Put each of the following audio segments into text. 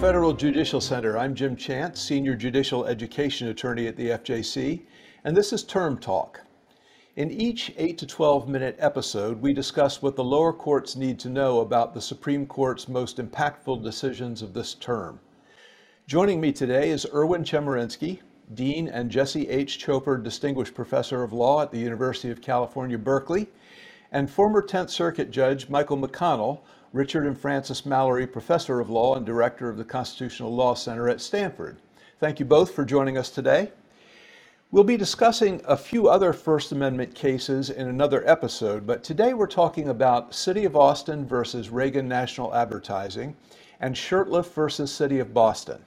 Federal Judicial Center, I'm Jim Chance, Senior Judicial Education Attorney at the FJC, and this is Term Talk. In each 8 to 12 minute episode, we discuss what the lower courts need to know about the Supreme Court's most impactful decisions of this term. Joining me today is Erwin Chemerinsky, Dean and Jesse H. Choper Distinguished Professor of Law at the University of California, Berkeley, and former 10th Circuit Judge Michael McConnell, Richard and Frances Mallory Professor of Law and Director of the Constitutional Law Center at Stanford. Thank you both for joining us today. We'll be discussing a few other First Amendment cases in another episode, but today we're talking about City of Austin versus Reagan National Advertising and Shurtleff versus City of Boston.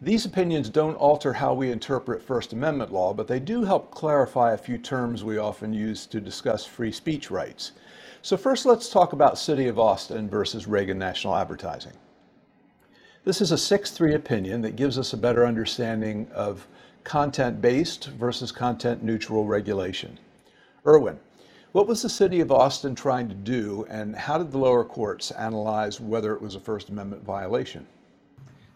These opinions don't alter how we interpret First Amendment law, but they do help clarify a few terms we often use to discuss free speech rights. So first let's talk about City of Austin versus Reagan National Advertising. This is a 6-3 opinion that gives us a better understanding of content-based versus content-neutral regulation. Erwin, what was the City of Austin trying to do and how did the lower courts analyze whether it was a First Amendment violation?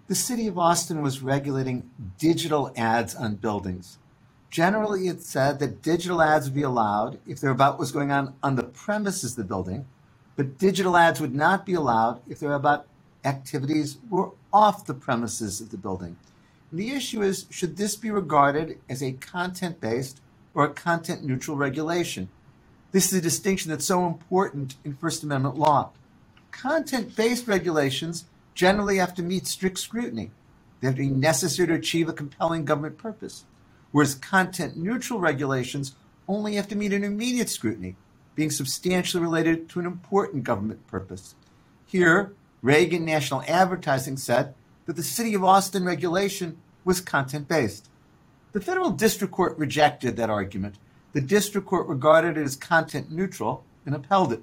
the city of Austin was regulating digital ads on buildings. Generally, it said that digital ads would be allowed if they're about what's going on on the premises of the building, but digital ads would not be allowed if they're about activities or off the premises of the building. And the issue is should this be regarded as a content based or a content neutral regulation? This is a distinction that's so important in First Amendment law. Content based regulations generally have to meet strict scrutiny. They have to be necessary to achieve a compelling government purpose, whereas content neutral regulations only have to meet intermediate scrutiny, being substantially related to an important government purpose. Here, Reagan National Advertising said that the City of Austin regulation was content based. The federal district court rejected that argument. The district court regarded it as content neutral and upheld it.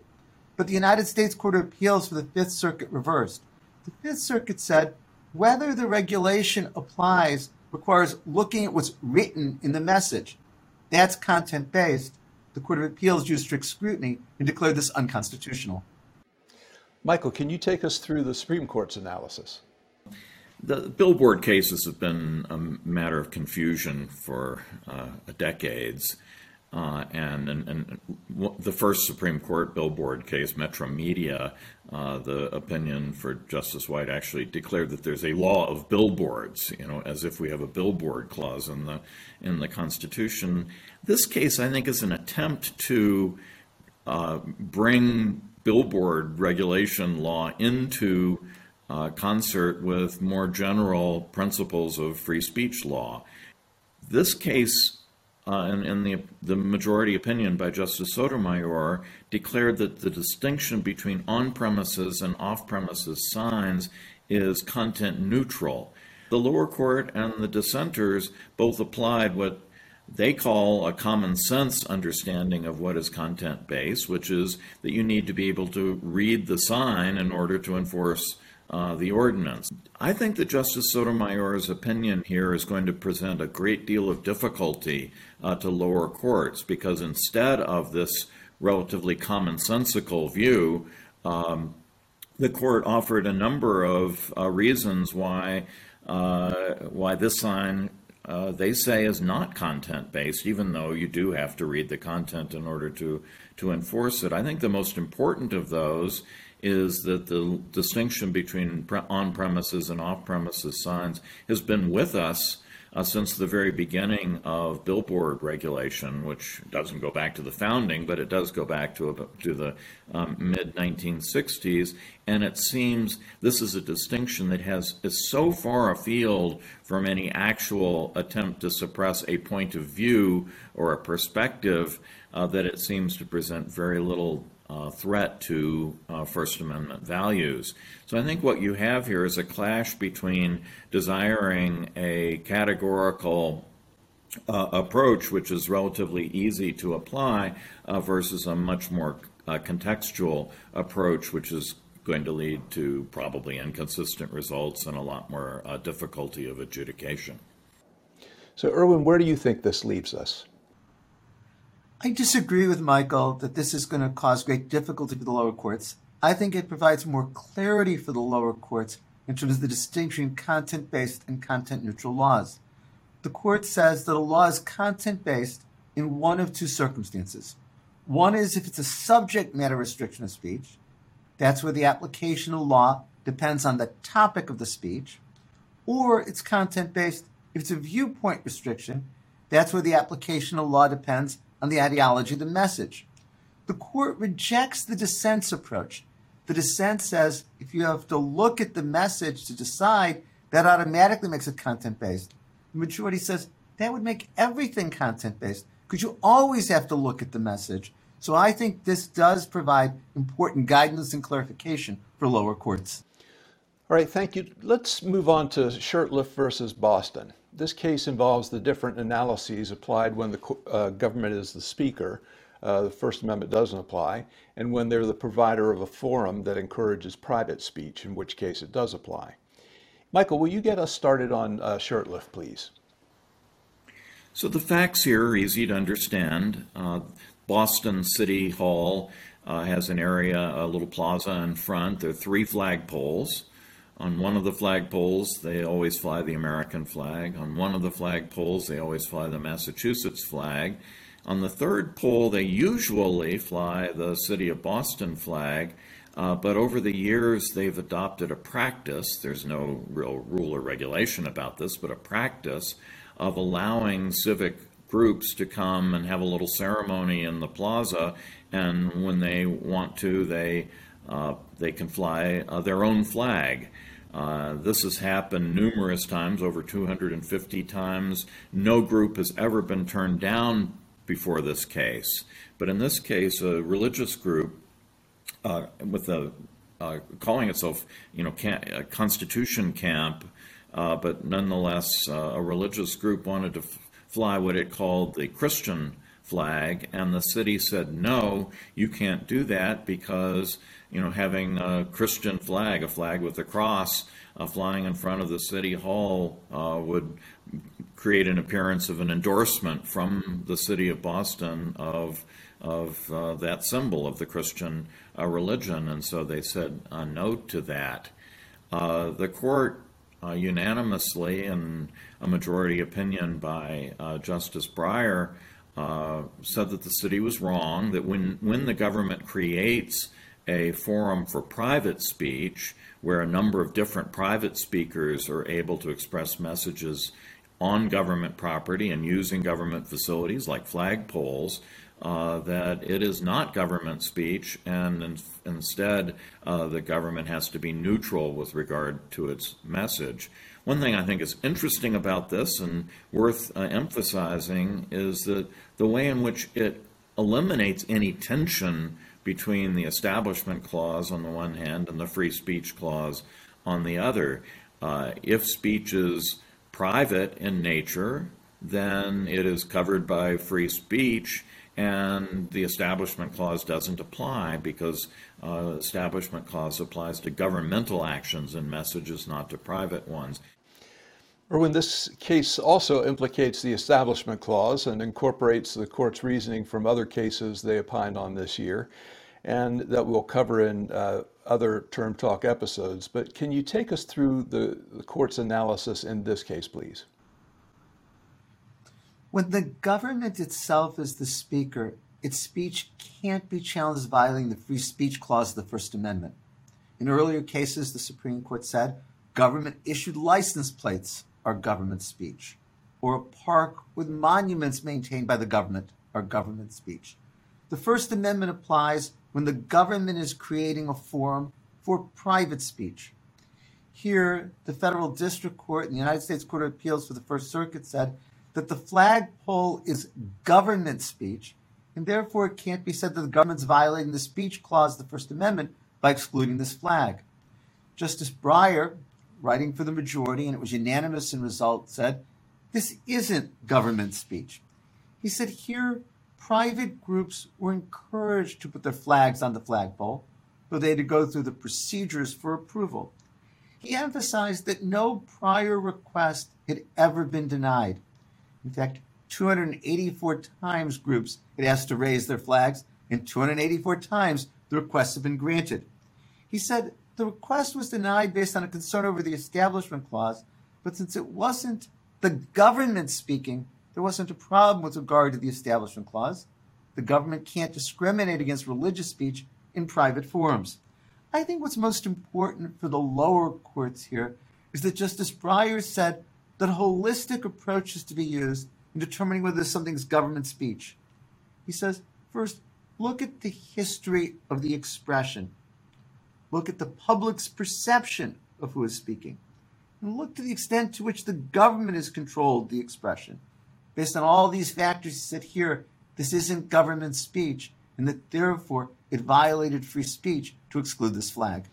But the United States Court of Appeals for the Fifth Circuit reversed the Fifth Circuit said whether the regulation applies requires looking at what's written in the message. That's content based. The Court of Appeals used strict scrutiny and declared this unconstitutional. Michael, can you take us through the Supreme Court's analysis? The billboard cases have been a matter of confusion for uh, decades. Uh, and, and, and, the first Supreme Court billboard case, Metromedia, uh, the opinion for Justice White actually declared that there's a law of billboards, you know, as if we have a billboard clause in the in the Constitution. This case, I think, is an attempt to uh, bring billboard regulation law into uh, concert with more general principles of free speech law. This case uh, the, the majority opinion by Justice Sotomayor, declared that the distinction between on premises and off premises signs is content neutral. The lower court and the dissenters both applied what they call a common sense understanding of what is content based, which is that you need to be able to read the sign in order to enforce uh, the ordinance. I think that Justice Sotomayor's opinion here is going to present a great deal of difficulty uh, to lower courts because instead of this relatively commonsensical view, um, the court offered a number of uh, reasons why uh, why this sign uh, they say is not content based, even though you do have to read the content in order to to enforce it. I think the most important of those is that the distinction between on premises and off premises signs has been with us uh, since the very beginning of billboard regulation, which doesn't go back to the founding, but it does go back to, to the um, mid 1960s. And it seems this is a distinction that has is so far afield from any actual attempt to suppress a point of view or a perspective uh, that it seems to present very little uh, threat to uh, First Amendment values. So I think what you have here is a clash between desiring a categorical uh, approach, which is relatively easy to apply, uh, versus a much more uh, contextual approach, which is going to lead to probably inconsistent results and a lot more uh, difficulty of adjudication. So, Erwin, where do you think this leaves us? I disagree with Michael that this is going to cause great difficulty for the lower courts. I think it provides more clarity for the lower courts in terms of the distinction between content based and content neutral laws. The court says that a law is content based in one of two circumstances. One is if it's a subject matter restriction of speech, that's where the application of law depends on the topic of the speech, or it's content based if it's a viewpoint restriction, that's where the application of law depends on the ideology of the message. The court rejects the dissent's approach. The dissent says if you have to look at the message to decide, that automatically makes it content based. The majority says that would make everything content based because you always have to look at the message. So I think this does provide important guidance and clarification for lower courts. All right, thank you. Let's move on to Shurtleff versus Boston. This case involves the different analyses applied when the uh, government is the speaker. Uh, the First Amendment doesn't apply, and when they're the provider of a forum that encourages private speech, in which case it does apply. Michael, will you get us started on uh, Shurtleff, please? So the facts here are easy to understand. Uh, Boston City Hall uh, has an area, a little plaza in front. There are three flagpoles. On one of the flagpoles, they always fly the American flag. On one of the flagpoles, they always fly the Massachusetts flag. On the third pole, they usually fly the City of Boston flag, uh, but over the years, they've adopted a practice. There's no real rule or regulation about this, but a practice of allowing civic groups to come and have a little ceremony in the plaza, and when they want to, they they can fly uh, their own flag. Uh, this has happened numerous times, over 250 times. No group has ever been turned down before this case. But in this case, a religious group uh, with a uh, calling itself, you know, a Constitution Camp, uh, but nonetheless, a religious group wanted to fly what it called the Christian flag, and the city said, no, you can't do that because you know, having a Christian flag, a flag with a cross, uh, flying in front of the city hall uh, would create an appearance of an endorsement from the city of Boston of of uh, that symbol of the Christian uh, religion, and so they said no to that. Uh, the court uh, unanimously, in a majority opinion by Justice Breyer, said that the city was wrong. That when when the government creates a forum for private speech where a number of different private speakers are able to express messages on government property and using government facilities like flagpoles, uh, that it is not government speech, and in, instead uh, the government has to be neutral with regard to its message. One thing I think is interesting about this and worth uh, emphasizing is that the way in which it eliminates any tension between the Establishment Clause on the one hand and the Free Speech Clause on the other. Uh, if speech is private in nature, then it is covered by free speech, and the Establishment Clause doesn't apply because uh, Establishment Clause applies to governmental actions and messages, not to private ones. Erwin, this case also implicates the Establishment Clause and incorporates the court's reasoning from other cases they opined on this year and that we'll cover in uh, other term talk episodes. But can you take us through the, the court's analysis in this case, please? When the government itself is the speaker, its speech can't be challenged violating the free speech clause of the First Amendment. In earlier cases, the Supreme Court said government issued license plates are government speech, or a park with monuments maintained by the government are government speech. The First Amendment applies when the government is creating a forum for private speech. Here, the federal district court and the United States Court of Appeals for the First Circuit said that the flagpole is government speech, and therefore it can't be said that the government's violating the speech clause of the First Amendment by excluding this flag. Justice Breyer, writing for the majority, and it was unanimous in result, said this isn't government speech. He said here private groups were encouraged to put their flags on the flagpole, though they had to go through the procedures for approval. He emphasized that no prior request had ever been denied. In fact, 284 times groups had asked to raise their flags, and 284 times the requests had been granted. He said the request was denied based on a concern over the Establishment Clause, but since it wasn't the government speaking, there wasn't a problem with regard to the Establishment Clause. The government can't discriminate against religious speech in private forums. I think what's most important for the lower courts here is that Justice Breyer said that a holistic approach is to be used in determining whether something's government speech. He says, first, look at the history of the expression, look at the public's perception of who is speaking, and look to the extent to which the government has controlled the expression. Based on all these factors, he said here, this isn't government speech, and that therefore it violated free speech to exclude this flag.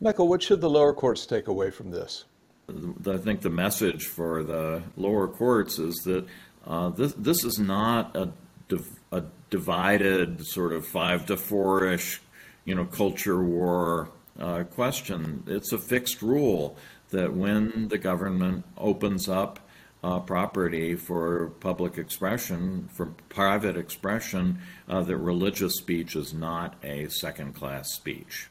Michael, what should the lower courts take away from this? I think the message for the lower courts is that uh, this this is not a, div- a divided sort of five to four ish, you know, culture war uh, question. It's a fixed rule that when the government opens up uh, property for public expression, for private expression, uh, that religious speech is not a second class speech.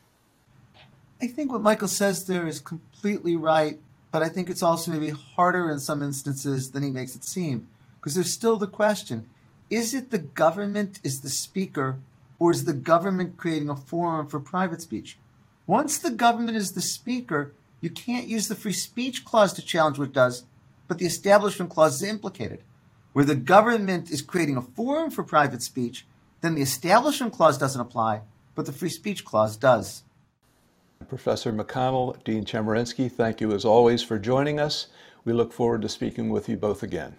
I think what Michael says there is completely right, but I think it's also maybe harder in some instances than he makes it seem. Because there's still the question is it the government is the speaker, or is the government creating a forum for private speech? Once the government is the speaker, you can't use the free speech clause to challenge what it does, but the establishment clause is implicated. Where the government is creating a forum for private speech, then the establishment clause doesn't apply, but the free speech clause does. Professor McConnell, Dean Chemerinsky, thank you as always for joining us. We look forward to speaking with you both again.